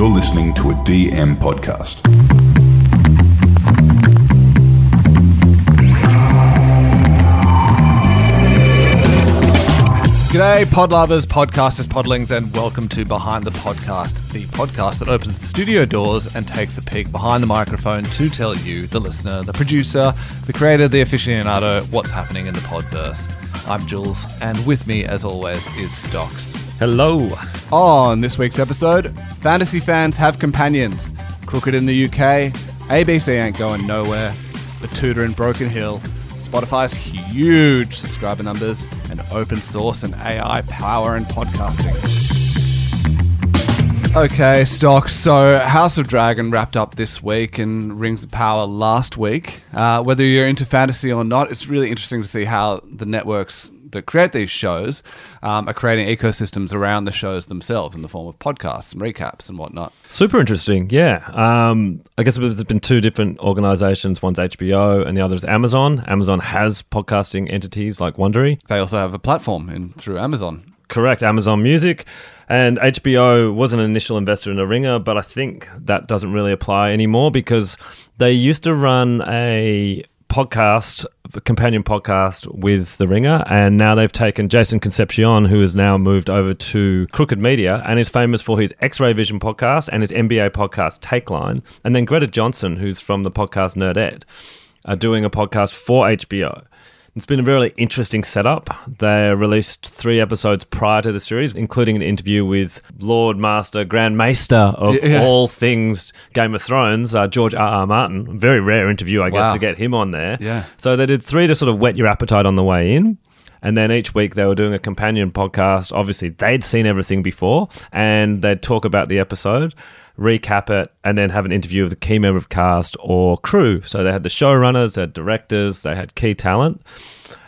You're listening to a DM podcast. G'day, pod lovers, podcasters, podlings, and welcome to Behind the Podcast, the podcast that opens the studio doors and takes a peek behind the microphone to tell you, the listener, the producer, the creator, the aficionado, what's happening in the podverse. I'm Jules, and with me, as always, is Stocks. Hello. On this week's episode, fantasy fans have companions. Crooked in the UK, ABC ain't going nowhere, the Tudor in Broken Hill, Spotify's huge subscriber numbers, and open source and AI power in podcasting. Okay, stock. So, House of Dragon wrapped up this week and Rings of Power last week. Uh, whether you're into fantasy or not, it's really interesting to see how the networks that create these shows um, are creating ecosystems around the shows themselves in the form of podcasts and recaps and whatnot. Super interesting. Yeah. Um, I guess there's been two different organizations. One's HBO and the other is Amazon. Amazon has podcasting entities like Wondery. They also have a platform in through Amazon. Correct. Amazon Music. And HBO was an initial investor in The Ringer, but I think that doesn't really apply anymore because they used to run a podcast, companion podcast with The Ringer, and now they've taken Jason Concepcion, who has now moved over to Crooked Media and is famous for his X Ray Vision podcast and his NBA podcast Takeline, and then Greta Johnson, who's from the podcast Nerdette, are doing a podcast for HBO. It's been a really interesting setup. They released three episodes prior to the series, including an interview with Lord Master, Grand Maester of Yeah. all things Game of Thrones, uh, George R. R. Martin. Very rare interview, I guess, Wow. to get him on there. Yeah. So they did three to sort of whet your appetite on the way in. And then each week they were doing a companion podcast. Obviously, they'd seen everything before and they'd talk about the episode, recap it, and then have an interview with the key member of cast or crew. So they had the showrunners, they had directors, they had key talent.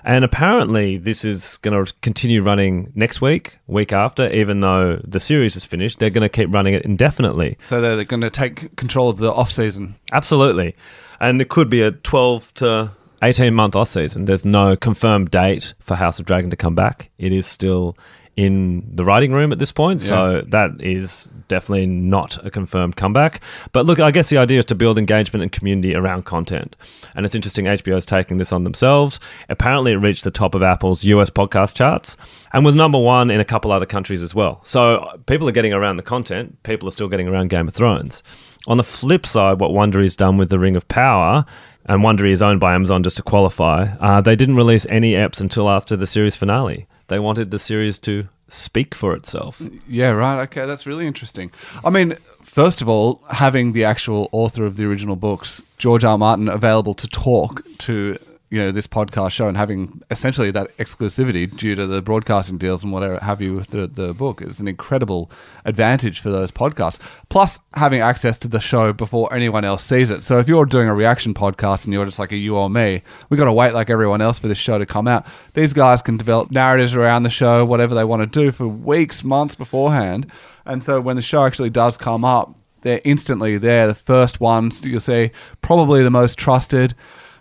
And apparently, this is going to continue running next week, week after, even though the series is finished. They're going to keep running it indefinitely. So they're going to take control of the off season. Absolutely. And it could be a 12 to 18 month off season. There's no confirmed date for House of Dragon to come back. It is still in the writing room at this point. So that is definitely not a confirmed comeback. But look, I guess the idea is to build engagement and community around content. And it's interesting HBO is taking this on themselves. Apparently, it reached the top of Apple's US podcast charts and was number one in a couple other countries as well. So people are getting around the content, people are still getting around Game of Thrones. On the flip side, what Wondery's done with the Ring of Power, and Wondery is owned by Amazon just to qualify, uh, they didn't release any eps until after the series finale. They wanted the series to speak for itself. Yeah, right. Okay, that's really interesting. I mean, first of all, having the actual author of the original books, George R. Martin, available to talk to you know this podcast show and having essentially that exclusivity due to the broadcasting deals and whatever have you with the, the book is an incredible advantage for those podcasts. Plus, having access to the show before anyone else sees it. So if you're doing a reaction podcast and you're just like a you or me, we got to wait like everyone else for this show to come out. These guys can develop narratives around the show, whatever they want to do for weeks, months beforehand. And so when the show actually does come up, they're instantly there, the first ones you'll see, probably the most trusted.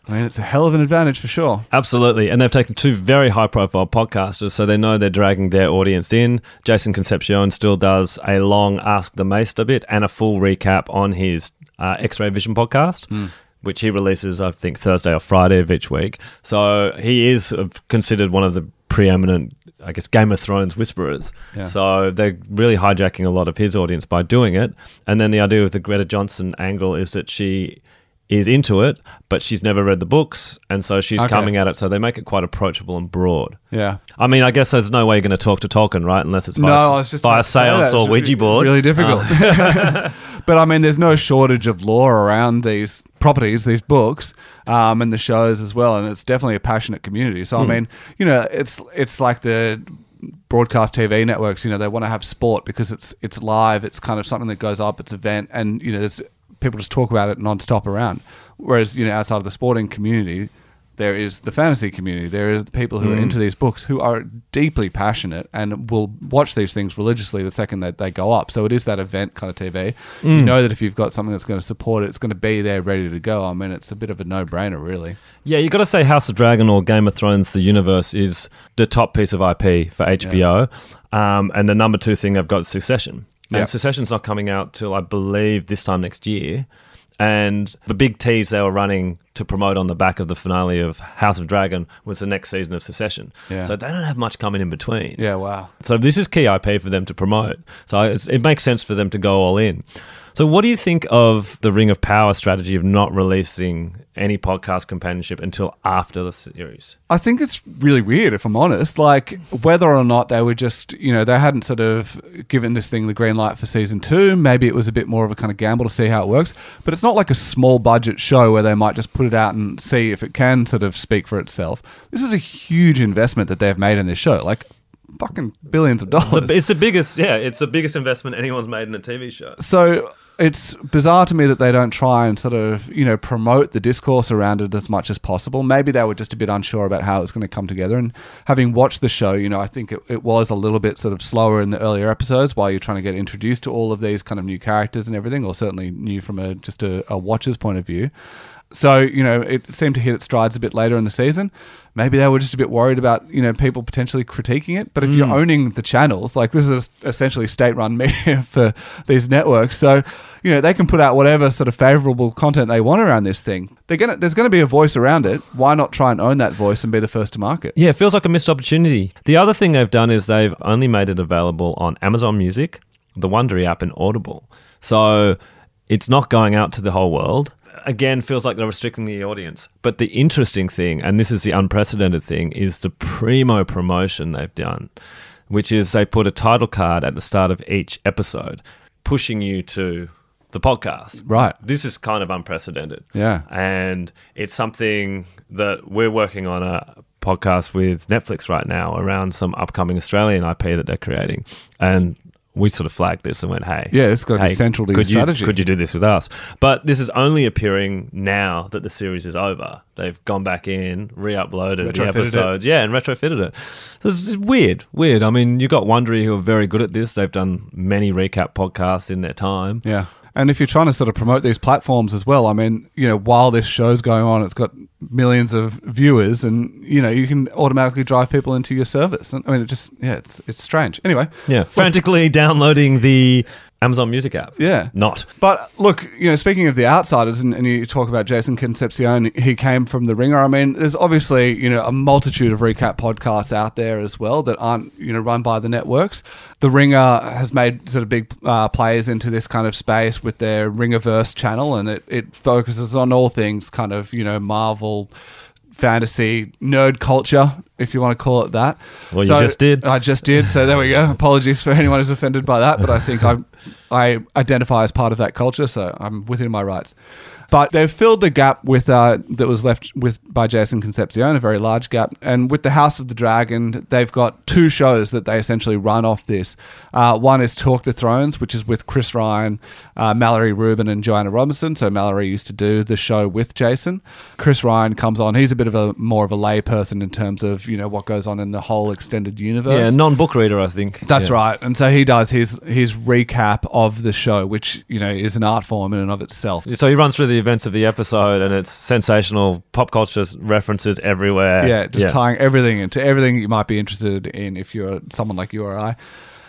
I mean, it's a hell of an advantage for sure. Absolutely. And they've taken two very high profile podcasters, so they know they're dragging their audience in. Jason Concepcion still does a long Ask the Maester bit and a full recap on his uh, X Ray Vision podcast. Which he releases, I think, Thursday or Friday of each week. So he is uh, considered one of the preeminent, I guess, Game of Thrones whisperers. Yeah. So they're really hijacking a lot of his audience by doing it. And then the idea with the Greta Johnson angle is that she is into it, but she's never read the books, and so she's Okay. coming at it. So they make it quite approachable and broad. Yeah. I mean, I guess there's no way you're going to talk to Tolkien, right? Unless it's by, No, a, I was just by a seance or Ouija board. Really difficult. but I mean, there's no shortage of lore around these properties, these books, um, and the shows as well. And it's definitely a passionate community. So I mean, you know, it's it's like the broadcast TV networks. You know, they want to have sport because it's it's live. It's kind of something that goes up. It's event, and you know, there's people just talk about it non-stop around. Whereas you know, outside of the sporting community. There is the fantasy community. There are the people who are into these books who are deeply passionate and will watch these things religiously the second that they go up. So it is that event kind of TV. You know that if you've got something that's going to support it, it's going to be there ready to go. I mean, it's a bit of a no-brainer, really. Yeah, you got to say House of Dragon or Game of Thrones, the universe is the top piece of IP for HBO. Um, and the number two thing I've got is Succession. And Succession's not coming out till I believe this time next year. And the big tease they were running to promote on the back of the finale of House of Dragon was the next season of Succession. Yeah. So they don't have much coming in between. Yeah, wow. So this is key IP for them to promote. So it's, it makes sense for them to go all in. So what do you think of the Ring of Power strategy of not releasing any podcast companionship until after the series? I think it's really weird, if I'm honest. Like, whether or not they were just, you know, they hadn't sort of given this thing the green light for season two. Maybe it was a bit more of a kind of gamble to see how it works. But it's not like a small budget show where they might just put it out and see if it can sort of speak for itself. This is a huge investment that they've made in this show. Like, fucking billions of dollars. It's the biggest, yeah, it's the biggest investment anyone's made in a TV show. so it's bizarre to me that they don't try and sort of you know promote the discourse around it as much as possible. Maybe they were just a bit unsure about how it was going to come together. And having watched the show you know i think it, it was a little bit sort of slower in the earlier episodes while you're trying to get introduced to all of these kind of new characters and everything or certainly new from a just a, a watcher's point of view so you know it seemed to hit its strides a bit later in the season. Maybe they were just a bit worried about you know people potentially critiquing it. But if you're mm. owning the channels like this is essentially state-run media for these networks. So you know they can put out whatever sort of favorable content they want around this thing. They're gonna there's gonna be a voice around it. Why not try and own that voice and be the first to market? Yeah, it feels like a missed opportunity. The other thing they've done is they've only made it available on Amazon Music, the Wondery app, and Audible. So it's not going out to the whole world. Again, feels like they're restricting the audience. But the interesting thing, and this is the unprecedented thing, is the primo promotion they've done, which is they put a title card at the start of each episode, pushing you to the podcast. Right. This is kind of unprecedented. Yeah. And it's something that we're working on a podcast with Netflix right now around some upcoming Australian IP that they're creating. And we sort of flagged this and went, hey. Yeah, it's gotta be central to your could you, strategy." Could you do this with us? But this is only appearing now that the series is over. They've gone back in, re uploaded the Retrofitted it. episodes. Yeah, and retrofitted it. So it's weird. Weird. I mean, you've got Wondery who are very good at this. They've done many recap podcasts in their time. Yeah. And if you're trying to sort of promote these platforms as well, I mean, you know, while this show's going on, it's got millions of viewers, and you know, you can automatically drive people into your service. And, I mean, it just yeah, it's it's strange. Anyway, Yeah, frantically downloading the Amazon Music app. Yeah. Not. But look, you know, speaking of the outsiders, and, and you talk about Jason Concepcion, he came from The Ringer. I mean, there's obviously, you know, a multitude of recap podcasts out there as well that aren't, you know, run by the networks. The Ringer has made sort of big uh, plays into this kind of space with their Ringerverse channel, and it, it focuses on all things kind of, you know, Marvel. Fantasy nerd culture, if you want to call it that. Well, you just did. I just did. So there we go. Apologies for anyone who's offended by that, but I think I I identify as part of that culture, so I'm within my rights. But they've filled the gap with uh, that was left with by Jason Concepcion, a very large gap, and with the House of the Dragon, they've got two shows that they essentially run off this. Uh, one is Talk the Thrones, which is with Chris Ryan, uh, Mallory Rubin, and Joanna Robinson. So Mallory used to do the show with Jason. Chris Ryan comes on. He's a bit of a more of a lay person in terms of you know what goes on in the whole extended universe. Yeah, non book reader, I think. That's Yeah. right. And so he does his his recap of the show, which you know is an art form in and of itself. So he runs through the events of the episode, and it's sensational pop culture references everywhere. Yeah, just tying everything into everything you might be interested in if you're someone like you or I.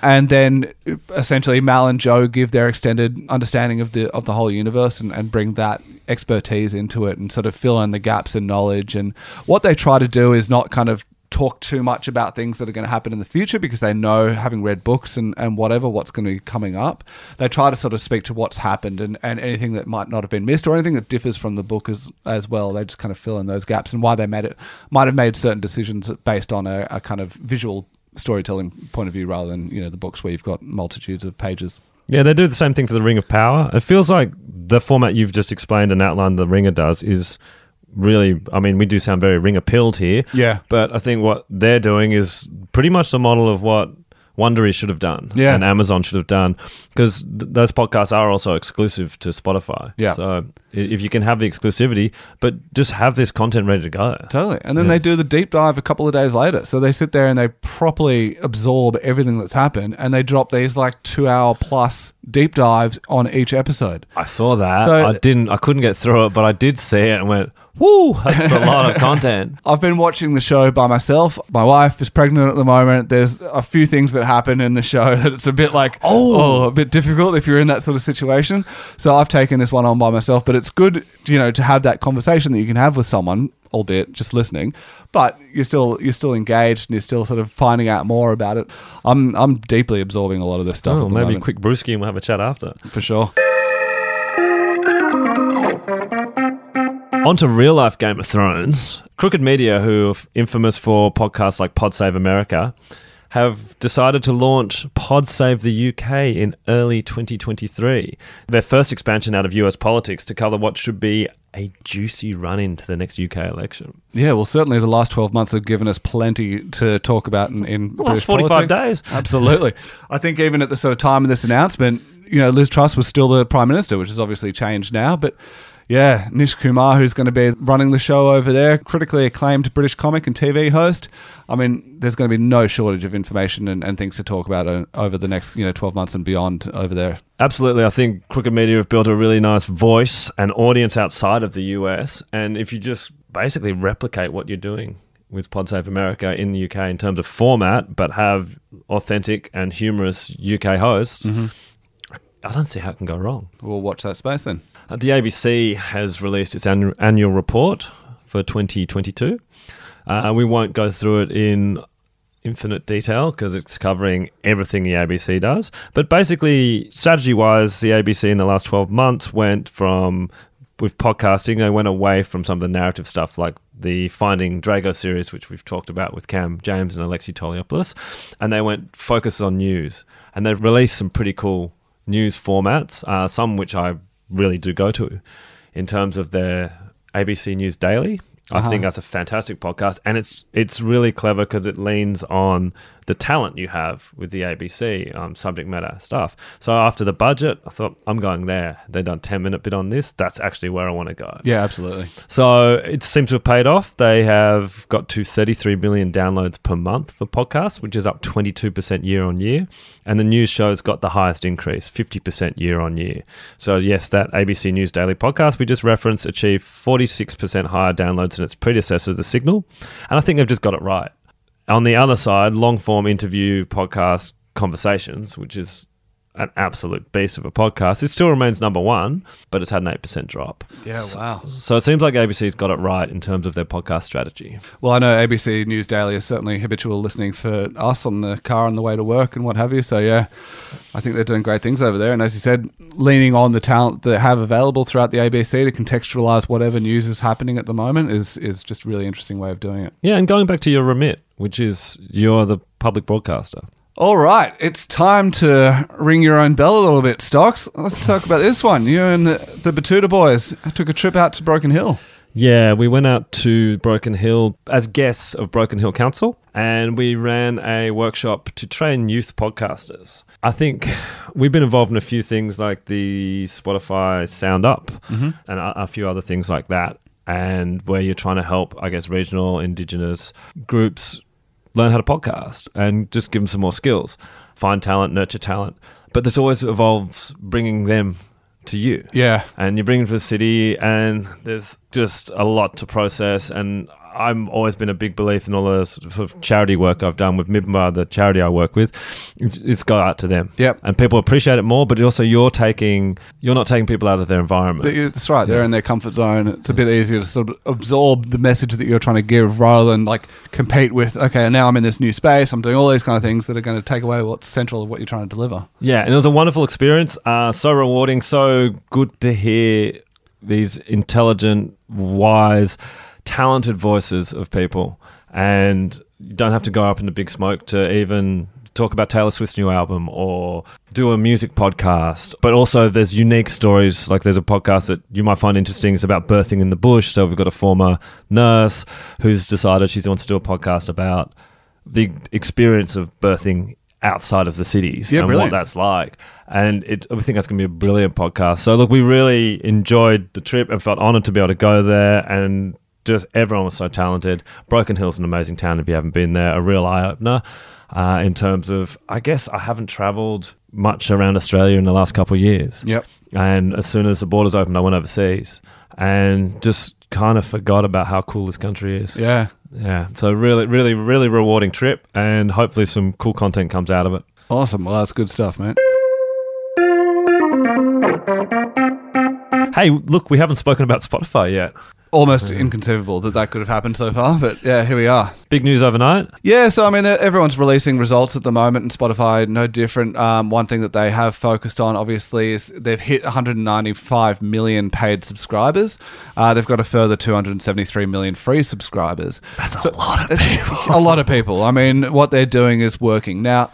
And then essentially Mal and Joe give their extended understanding of the of the whole universe and, and bring that expertise into it and sort of fill in the gaps in knowledge. And what they try to do is not kind of talk too much about things that are going to happen in the future because they know having read books and, and whatever what's going to be coming up they try to sort of speak to what's happened and, and anything that might not have been missed or anything that differs from the book as as well they just kind of fill in those gaps and why they made it might have made certain decisions based on a, a kind of visual storytelling point of view rather than you know the books where you've got multitudes of pages Yeah, they do the same thing for the Ring of Power. It feels like the format you've just explained and outlined the Ringer does is really, I mean, we do sound very Ringer pilled here. Yeah. But I think what they're doing is pretty much the model of what Wondery should have done Yeah. and Amazon should have done because th- those podcasts are also exclusive to Spotify. Yeah. So if you can have the exclusivity, but just have this content ready to go. Totally. And then Yeah. they do the deep dive a couple of days later. So they sit there and they properly absorb everything that's happened and they drop these like two hour plus deep dives on each episode. I saw that. So- I didn't. I couldn't get through it, but I did see it and went, "Woo, that's a lot of content." I've been watching the show by myself. My wife is pregnant at the moment. There's a few things that happen in the show that it's a bit like, oh! oh, a bit difficult if you're in that sort of situation. So I've taken this one on by myself, but it's good, you know, to have that conversation that you can have with someone, albeit just listening, but you're still you're still engaged and you're still sort of finding out more about it. I'm I'm deeply absorbing a lot of this stuff. Oh, maybe a quick brewski and we'll have a chat after. for sure. On to real life Game of Thrones. Crooked Media, who are infamous for podcasts like Pod Save America, have decided to launch Pod Save the UK in early 2023. Their first expansion out of US politics to cover what should be a juicy run into the next UK election. Yeah, well, certainly the last 12 months have given us plenty to talk about in, in The last British 45 politics. days. Absolutely. I think even at the sort of time of this announcement, you know, Liz Truss was still the Prime Minister, which has obviously changed now. But yeah, Nish Kumar, who's going to be running the show over there, critically acclaimed British comic and TV host. I mean, there's going to be no shortage of information and, and things to talk about uh, over the next, you know, 12 months and beyond over there. Absolutely. I think Crooked Media have built a really nice voice and audience outside of the US. And if you just basically replicate what you're doing with Pod Save America in the UK in terms of format, but have authentic and humorous UK hosts, mm-hmm. I don't see how it can go wrong. We'll watch that space then. Uh, The ABC has released its annual report for 2022. Uh, we won't go through it in infinite detail because it's covering everything the ABC does. But basically, strategy wise, the ABC in the last 12 months went from, with podcasting, they went away from some of the narrative stuff like the Finding Drago series, which we've talked about with Cam James and Alexi Toliopoulos, and they went focus on news. And they've released some pretty cool news formats, uh, some which I really do go to in terms of their ABC News Daily. I Uh-huh. think that's a fantastic podcast, and it's it's really clever because it leans on the talent you have with the ABC um, subject matter stuff. So after the budget, I thought I'm going there. They've done ten minute bit on this. That's actually where I want to go. Yeah, absolutely. So it seems to have paid off. They have got to 33 million downloads per month for podcasts, which is up 22% year on year. And the news show's got the highest increase, 50% year on year. So, yes, that ABC News Daily podcast we just referenced achieved 46% higher downloads than its predecessor, The Signal. And I think they've just got it right. On the other side, long form interview podcast conversations, which is an absolute beast of a podcast, it still remains number one, but it's had an 8% drop. Yeah, wow. So it seems like ABC's got it right in terms of their podcast strategy. Well, I know ABC News Daily is certainly habitual listening for us on the car on the way to work and what have you. So, yeah, I think they're doing great things over there. And as you said, leaning on the talent that they have available throughout the ABC to contextualize whatever news is happening at the moment is, is just a really interesting way of doing it. Yeah, and going back to your remit, which is you're the public broadcaster. All right, it's time to ring your own bell a little bit, Stocks. Let's talk about this one. You and the, the Batuta boys took a trip out to Broken Hill. Yeah, we went out to Broken Hill as guests of Broken Hill Council and we ran a workshop to train youth podcasters. I think we've been involved in a few things like the Spotify Sound Up mm-hmm. and a, a few other things like that. And where you're trying to help, I guess, regional, indigenous groups learn how to podcast and just give them some more skills, find talent, nurture talent. But this always involves bringing them to you Yeah. and you bring them to the city and there's just a lot to process and I've always been a big belief in all the sort of charity work I've done with Midbar, the charity I work with. It's, it's got out to them, Yep. and people appreciate it more. But also, you're taking you're not taking people out of their environment. That's right. They're in their comfort zone. It's a bit easier to sort of absorb the message that you're trying to give rather than like compete with, okay, now I'm in this new space. I'm doing all these kind of things that are going to take away what's central of what you're trying to deliver. Yeah, and it was a wonderful experience. Uh, so rewarding, so good to hear these intelligent, wise, talented voices of people. And you don't have to go up in the big smoke to even talk about Taylor Swift's new album or do a music podcast. But also, there's unique stories. Like, there's a podcast that you might find interesting. It's about birthing in the bush. So, we've got a former nurse who's decided she wants to do a podcast about the experience of birthing outside of the cities Yeah, and brilliant. what that's like. And it, I think that's going to be a brilliant podcast. So, look, we really enjoyed the trip and felt honored to be able to go there. And just everyone was so talented. Broken Hill's an amazing town if you haven't been there, a real eye opener. Uh, in terms of, I guess I haven't traveled much around Australia in the last couple of years. Yep. And as soon as the borders opened, I went overseas and just kind of forgot about how cool this country is. Yeah. Yeah. So really, really, really rewarding trip, and hopefully some cool content comes out of it. Awesome. Well, that's good stuff, mate. Hey, look, we haven't spoken about Spotify yet. Almost inconceivable that that could have happened so far, but yeah, here we are. Big news overnight. Yeah, so I mean, everyone's releasing results at the moment, and Spotify no different. Um, one thing that they have focused on, obviously, is they've hit 195 million paid subscribers. Uh, they've got a further 273 million free subscribers. That's a lot of people. a lot of people. I mean, what they're doing is working now.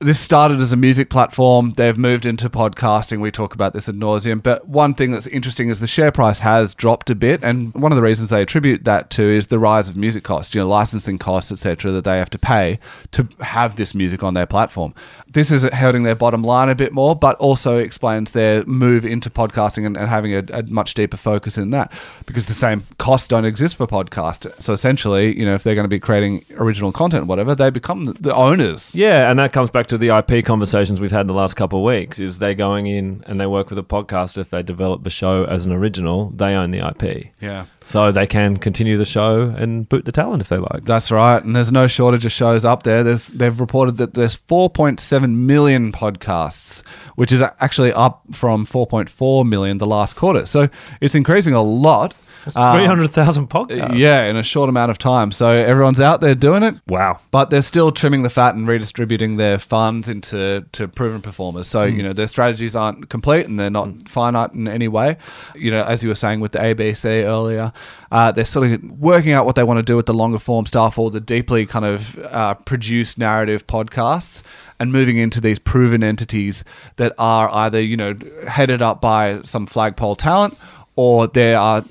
This started as a music platform. They've moved into podcasting. We talk about this ad nauseum. But one thing that's interesting is the share price has dropped a bit, and one of the reasons they attribute that to is the rise of music costs, you know, licensing costs, etc., that they have to pay to have this music on their platform. This is hurting their bottom line a bit more, but also explains their move into podcasting and, and having a, a much deeper focus in that because the same costs don't exist for podcast. So essentially, you know, if they're going to be creating original content, whatever, they become the, owners. Yeah, and that comes back to the IP conversations we've had in the last couple of weeks. Is they're going in and they work with a podcast if they develop the show as an original, they own the IP. Yeah. So they can continue the show and boot the talent if they like. That's right, and there's no shortage of shows up there. There's they've reported that there's 4.7 million podcasts, which is actually up from 4.4 million the last quarter. So it's increasing a lot. Um, Three hundred thousand podcasts. yeah, in a short amount of time. So everyone's out there doing it. Wow. But they're still trimming the fat and redistributing their funds into to proven performers. So you know their strategies aren't complete and they're not finite in any way. You know, as you were saying with the ABC earlier, uh, they're sort of working out what they want to do with the longer form stuff or the deeply kind of uh, produced narrative podcasts. And moving into these proven entities that are either you know headed up by some flagpole talent, or they are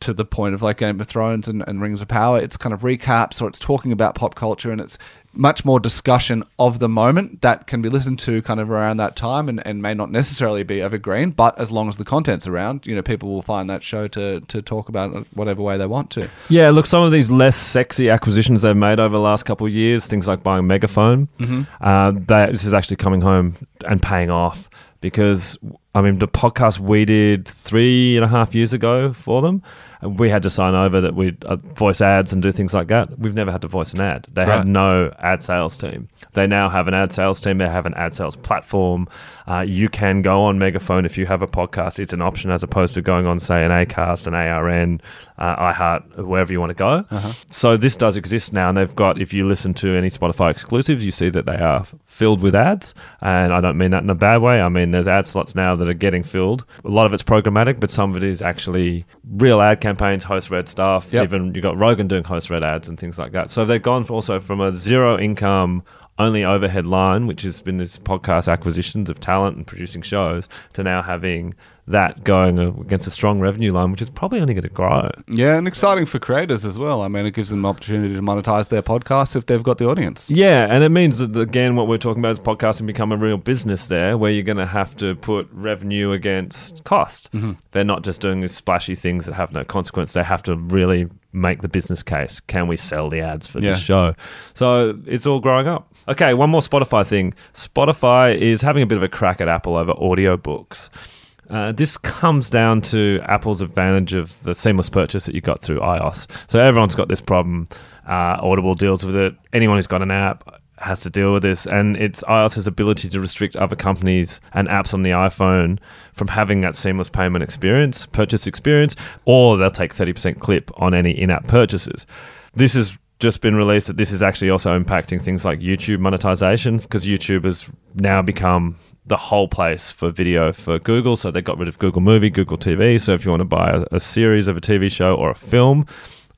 to the point of like Game of Thrones and, and Rings of Power. It's kind of recaps or it's talking about pop culture and it's much more discussion of the moment that can be listened to kind of around that time and, and may not necessarily be evergreen, but as long as the content's around, you know, people will find that show to, to talk about it whatever way they want to. Yeah, look, some of these less sexy acquisitions they've made over the last couple of years, things like buying Megaphone, uh, that this is actually coming home and paying off because I mean the podcast we did three and a half years ago for them, we had to sign over that we'd uh, voice ads and do things like that. We've never had to voice an ad. They Right. had no ad sales team. They now have an ad sales team. They have an ad sales platform. Uh, you can go on Megaphone if you have a podcast. It's an option as opposed to going on, say, an Acast, an ARN, uh, iHeart, wherever you want to go. So this does exist now, and they've got. If you listen to any Spotify exclusives, you see that they are filled with ads, and I don't mean that in a bad way. I mean there's ad slots now that are getting filled. A lot of it's programmatic, but some of it is actually real ad campaigns, host red stuff. Yep. Even you got Rogan doing host red ads and things like that. So they've gone also from a zero income only overhead line, which has been this podcast acquisitions of talent and producing shows, to now having that going against a strong revenue line, which is probably only going to grow. Yeah, and exciting for creators as well. I mean, it gives them an opportunity to monetize their podcasts if they've got the audience. Yeah, and it means that again, what we're talking about is podcasting become a real business there, where you're going to have to put revenue against cost. Mm-hmm. They're not just doing these splashy things that have no consequence. They have to really make the business case. Can we sell the ads for Yeah. this show? So it's all growing up. Okay, one more Spotify thing. Spotify is having a bit of a crack at Apple over audiobooks. Uh, this comes down to Apple's advantage of the seamless purchase that you got through iOS. So everyone's got this problem. Uh, Audible deals with it. Anyone who's got an app has to deal with this, and it's iOS's ability to restrict other companies and apps on the iPhone from having that seamless payment experience, purchase experience, or they'll take thirty percent clip on any in-app purchases. This has just been released that this is actually also impacting things like YouTube monetization because YouTube has now become the whole place for video for Google. So they got rid of Google Movie, Google TV. So if you want to buy a, a series of a TV show or a film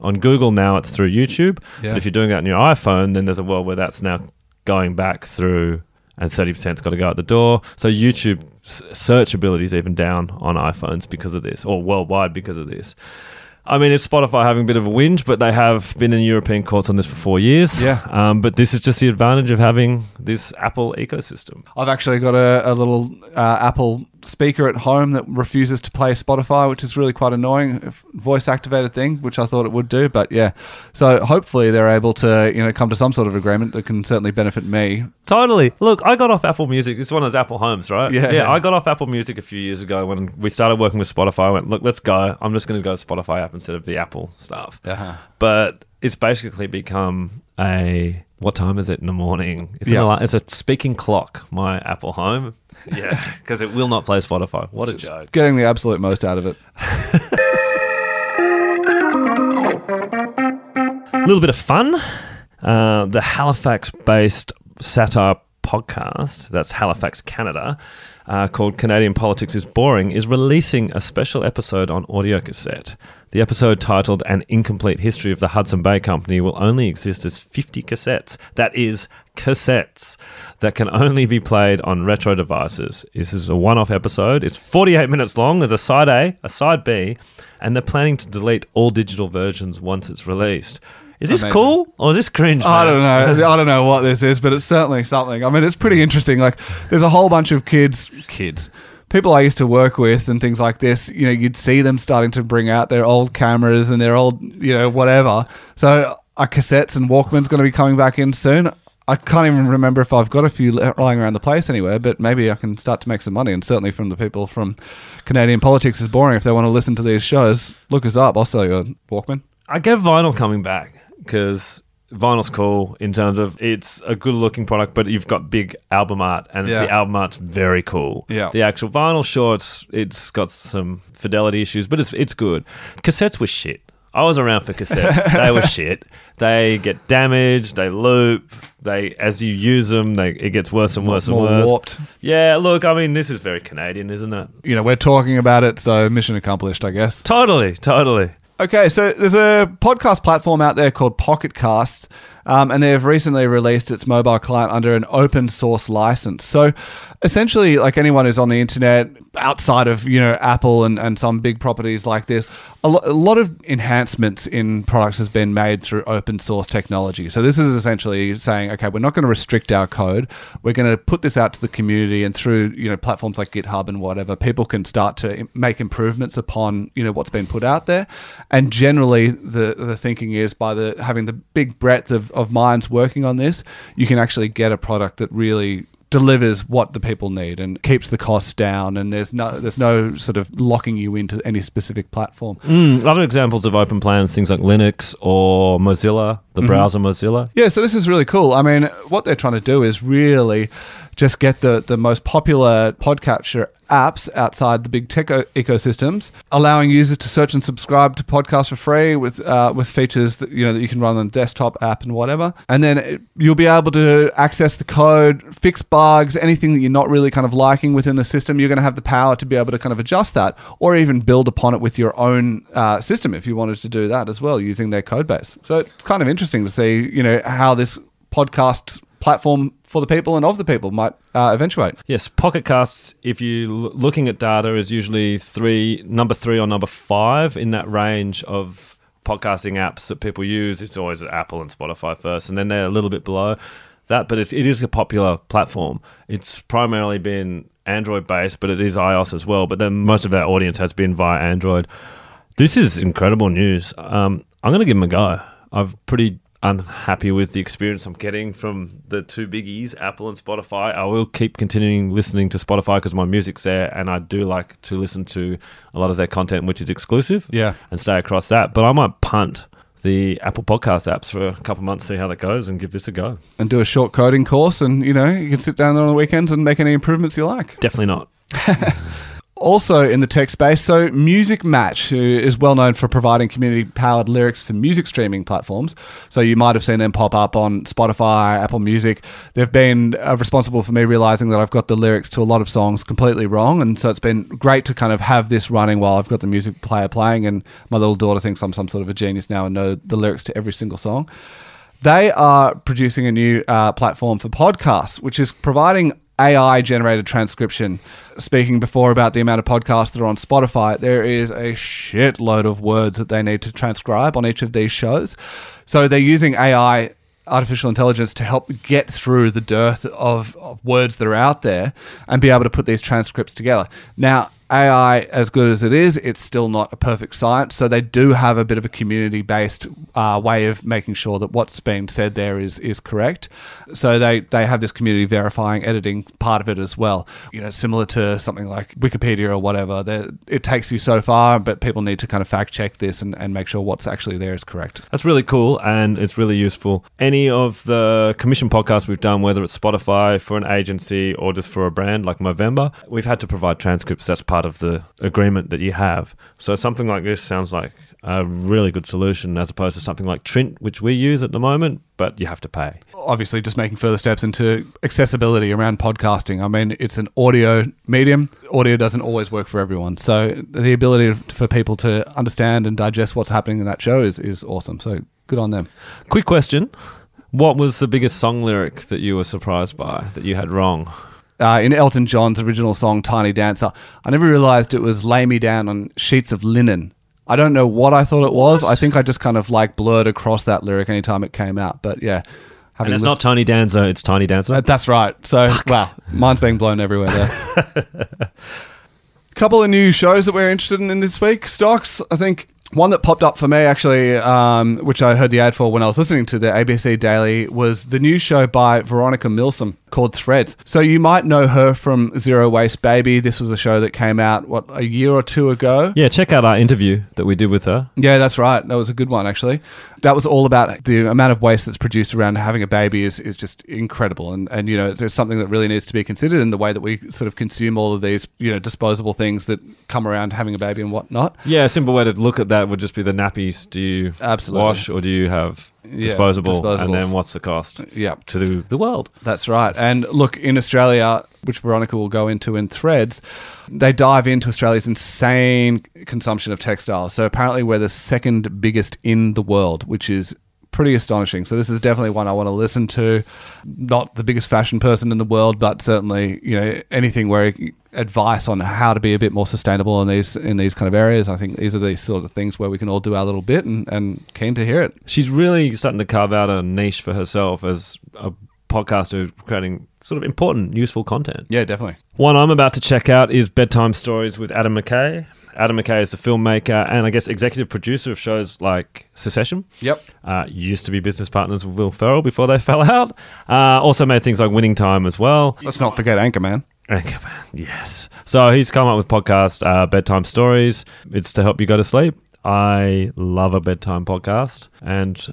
on Google, now it's through YouTube. Yeah. But if you're doing that on your iPhone, then there's a world where that's now going back through and 30%'s got to go out the door. So YouTube s- search ability is even down on iPhones because of this, or worldwide because of this. I mean, it's Spotify having a bit of a whinge, but they have been in European courts on this for four years. Yeah. Um, but this is just the advantage of having this Apple ecosystem. I've actually got a, a little uh, Apple speaker at home that refuses to play Spotify, which is really quite annoying. Voice activated thing, which I thought it would do, but yeah. So hopefully they're able to you know come to some sort of agreement that can certainly benefit me. Totally. Look, I got off Apple Music. It's one of those Apple homes, right? Yeah, yeah. I got off Apple Music a few years ago when we started working with Spotify. I went, look, let's go. I'm just going to go Spotify app instead of the Apple stuff. Uh-huh. But it's basically become a what time is it in the morning? It's, Yeah. it's a speaking clock. My Apple Home. Yeah, because it will not play Spotify. What a joke. Getting the absolute most out of it. A little bit of fun. Uh, the Halifax based satire podcast, that's Halifax, Canada, uh, called Canadian Politics is Boring, is releasing a special episode on audio cassette. The episode titled An Incomplete History of the Hudson Bay Company will only exist as 50 cassettes. That is, cassettes that can only be played on retro devices. This is a one off episode. It's 48 minutes long. There's a side A, a side B, and they're planning to delete all digital versions once it's released. Is this Amazing. cool or is this cringe? I don't know. I don't know what this is, but it's certainly something. I mean, it's pretty interesting. Like, there's a whole bunch of kids, kids, people I used to work with, and things like this. You know, you'd see them starting to bring out their old cameras and their old, you know, whatever. So, our cassettes and Walkman's going to be coming back in soon? I can't even remember if I've got a few lying around the place anywhere, but maybe I can start to make some money. And certainly from the people from Canadian Politics is Boring, if they want to listen to these shows, look us up. I'll sell you a Walkman. I get vinyl coming back because vinyl's cool in terms of it's a good looking product, but you've got big album art, and Yeah. the album art's very cool. Yeah. The actual vinyl, sure, it's it's got some fidelity issues, but it's it's good. Cassettes were shit. I was around for cassettes. they were shit. They get damaged. They loop. They as you use them, they it gets worse and worse More and worse. warped. Yeah, look, I mean, this is very Canadian, isn't it? You know, we're talking about it, so mission accomplished, I guess. Totally, totally. Okay, so there's a podcast platform out there called Pocket Cast, um, and they've recently released its mobile client under an open source license. So essentially, like anyone who's on the internet outside of you know Apple and, and some big properties like this, a, lo- a lot of enhancements in products has been made through open source technology. So this is essentially saying, okay, we're not going to restrict our code. We're going to put this out to the community, and through you know platforms like GitHub and whatever, people can start to make improvements upon you know what's been put out there. And generally, the the thinking is by the having the big breadth of, of minds working on this, you can actually get a product that really delivers what the people need and keeps the costs down and there's no there's no sort of locking you into any specific platform. Mm, other examples of open plans, things like Linux or Mozilla, the browser Mozilla. Yeah, so this is really cool. I mean, what they're trying to do is really just get the, the most popular podcatcher apps outside the big tech o- ecosystems, allowing users to search and subscribe to podcasts for free with uh, with features that you know that you can run on desktop app and whatever. And then it, you'll be able to access the code, fix bugs, anything that you're not really kind of liking within the system. You're going to have the power to be able to kind of adjust that, or even build upon it with your own uh, system if you wanted to do that as well using their code base. So it's kind of interesting to see, you know, how this podcast platform for the people and of the people might uh, eventuate. Yes, Pocket Casts, if you're looking at data, is usually three, number three or number five in that range of podcasting apps that people use. It's always Apple and Spotify first, and then they're a little bit below that. But it's, it is a popular platform. It's primarily been Android based, but it is iOS as well. But then most of our audience has been via Android. This is incredible news. Um, I'm going to give them a go. I've pretty unhappy with the experience I'm getting from the two biggies, Apple and Spotify. I will keep continuing listening to Spotify because my music's there, and I do like to listen to a lot of their content, which is exclusive. Yeah. and stay across that. But I might punt the Apple Podcast apps for a couple months, see how that goes, and give this a go. And do a short coding course, and you know, you can sit down there on the weekends and make any improvements you like. Definitely not. Also in the tech space, so Musixmatch, who is well known for providing community powered lyrics for music streaming platforms. So you might have seen them pop up on Spotify, Apple Music. They've been uh, responsible for me realizing that I've got the lyrics to a lot of songs completely wrong. And so it's been great to kind of have this running while I've got the music player playing. And my little daughter thinks I'm some sort of a genius now and know the lyrics to every single song. They are producing a new uh, platform for podcasts, which is providing AI generated transcription. Speaking before about the amount of podcasts that are on Spotify, there is a shitload of words that they need to transcribe on each of these shows. So they're using AI artificial intelligence to help get through the dearth of, of words that are out there and be able to put these transcripts together. Now, AI, as good as it is, it's still not a perfect science. So they do have a bit of a community-based uh, way of making sure that what's being said there is is correct. So they they have this community verifying editing part of it as well. You know, similar to something like Wikipedia or whatever. They're- It takes you so far, but people need to kind of fact check this and, and make sure what's actually there is correct. That's really cool and it's really useful. Any of the commission podcasts we've done, whether it's Spotify for an agency or just for a brand like Movember, we've had to provide transcripts. That's part of the agreement that you have. So something like this sounds like a really good solution as opposed to something like Trint, which we use at the moment, but you have to pay. obviously just making further steps into accessibility around podcasting. I mean, it's an audio medium. Audio doesn't always work for everyone. So the ability for people to understand and digest what's happening in that show is, is awesome. So good on them. Quick question. What was the biggest song lyric that you were surprised by that you had wrong? Uh, in Elton John's original song Tiny Dancer, I never realized it was lay me down on sheets of linen. I don't know what I thought it was. I think I just kind of like blurred across that lyric anytime it came out. But yeah. And it's not Tiny Dancer, it's Tiny Dancer. Uh, That's right. So, wow, mine's being blown everywhere there. Couple of new shows that we're interested in, in this week. Stocks, I think one that popped up for me actually, um, which I heard the ad for when I was listening to the ABC Daily, was the new show by Veronica Milsom called Threads. So you might know her from Zero Waste Baby. This was a show that came out what a year or two ago. yeah, check out our interview that we did with her. Yeah, that's right. That was a good one, actually. That was all about the amount of waste that's produced around having a baby is, is just incredible. And, and, you know, it's, something that really needs to be considered in the way that we sort of consume all of these, you know, disposable things that come around having a baby and whatnot. Yeah, a simple way to look at that would just be the nappies. Do you Absolutely. wash or do you have Yeah, disposable? And then what's the cost Yeah, to the, the world? that's right. And look, in Australia, which Veronica will go into in threads, they dive into Australia's insane consumption of textiles. So apparently, we're the second biggest in the world, which is pretty astonishing. So this is definitely one I want to listen to. Not the biggest fashion person in the world, but certainly you know anything where advice on how to be a bit more sustainable in these in these kind of areas. I think these are the sort of things where we can all do our little bit, and, and keen to hear it. She's really starting to carve out a niche for herself as a podcaster creating sort of important, useful content. Yeah, definitely. One I'm about to check out is Bedtime Stories with Adam McKay. Adam McKay is a filmmaker and I guess executive producer of shows like Succession. Yep. Uh, used to be business partners with Will Ferrell before they fell out. Uh, also made things like Winning Time as well. Let's not forget Anchorman. Anchorman, yes. So he's come up with podcast uh, bedtime stories. It's to help you go to sleep. I love a bedtime podcast, and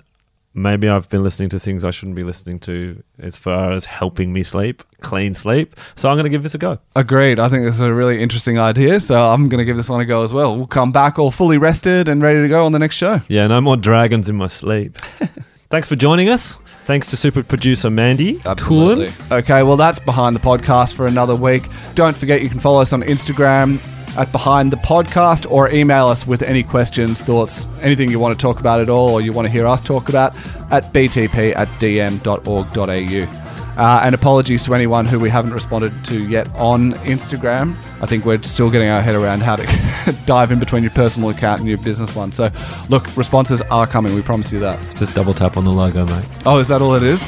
maybe I've been listening to things I shouldn't be listening to as far as helping me sleep, clean sleep. So I'm going to give this a go. Agreed. I think this is a really interesting idea, so I'm going to give this one a go as well. We'll come back all fully rested and ready to go on the next show. Yeah, no more dragons in my sleep. Thanks for joining us. Thanks to super producer Mandy. Coolin. Okay, well, that's behind the podcast for another week. Don't forget you can follow us on Instagram at Behind the Podcast or email us with any questions, thoughts, anything you want to talk about at all or you want to hear us talk about at btp at dm.org.au. Uh, and apologies to anyone who we haven't responded to yet on Instagram. I think we're still getting our head around how to dive in between your personal account and your business one. So, look, responses are coming. We promise you that. Just double tap on the logo, mate. Oh, is that all it is?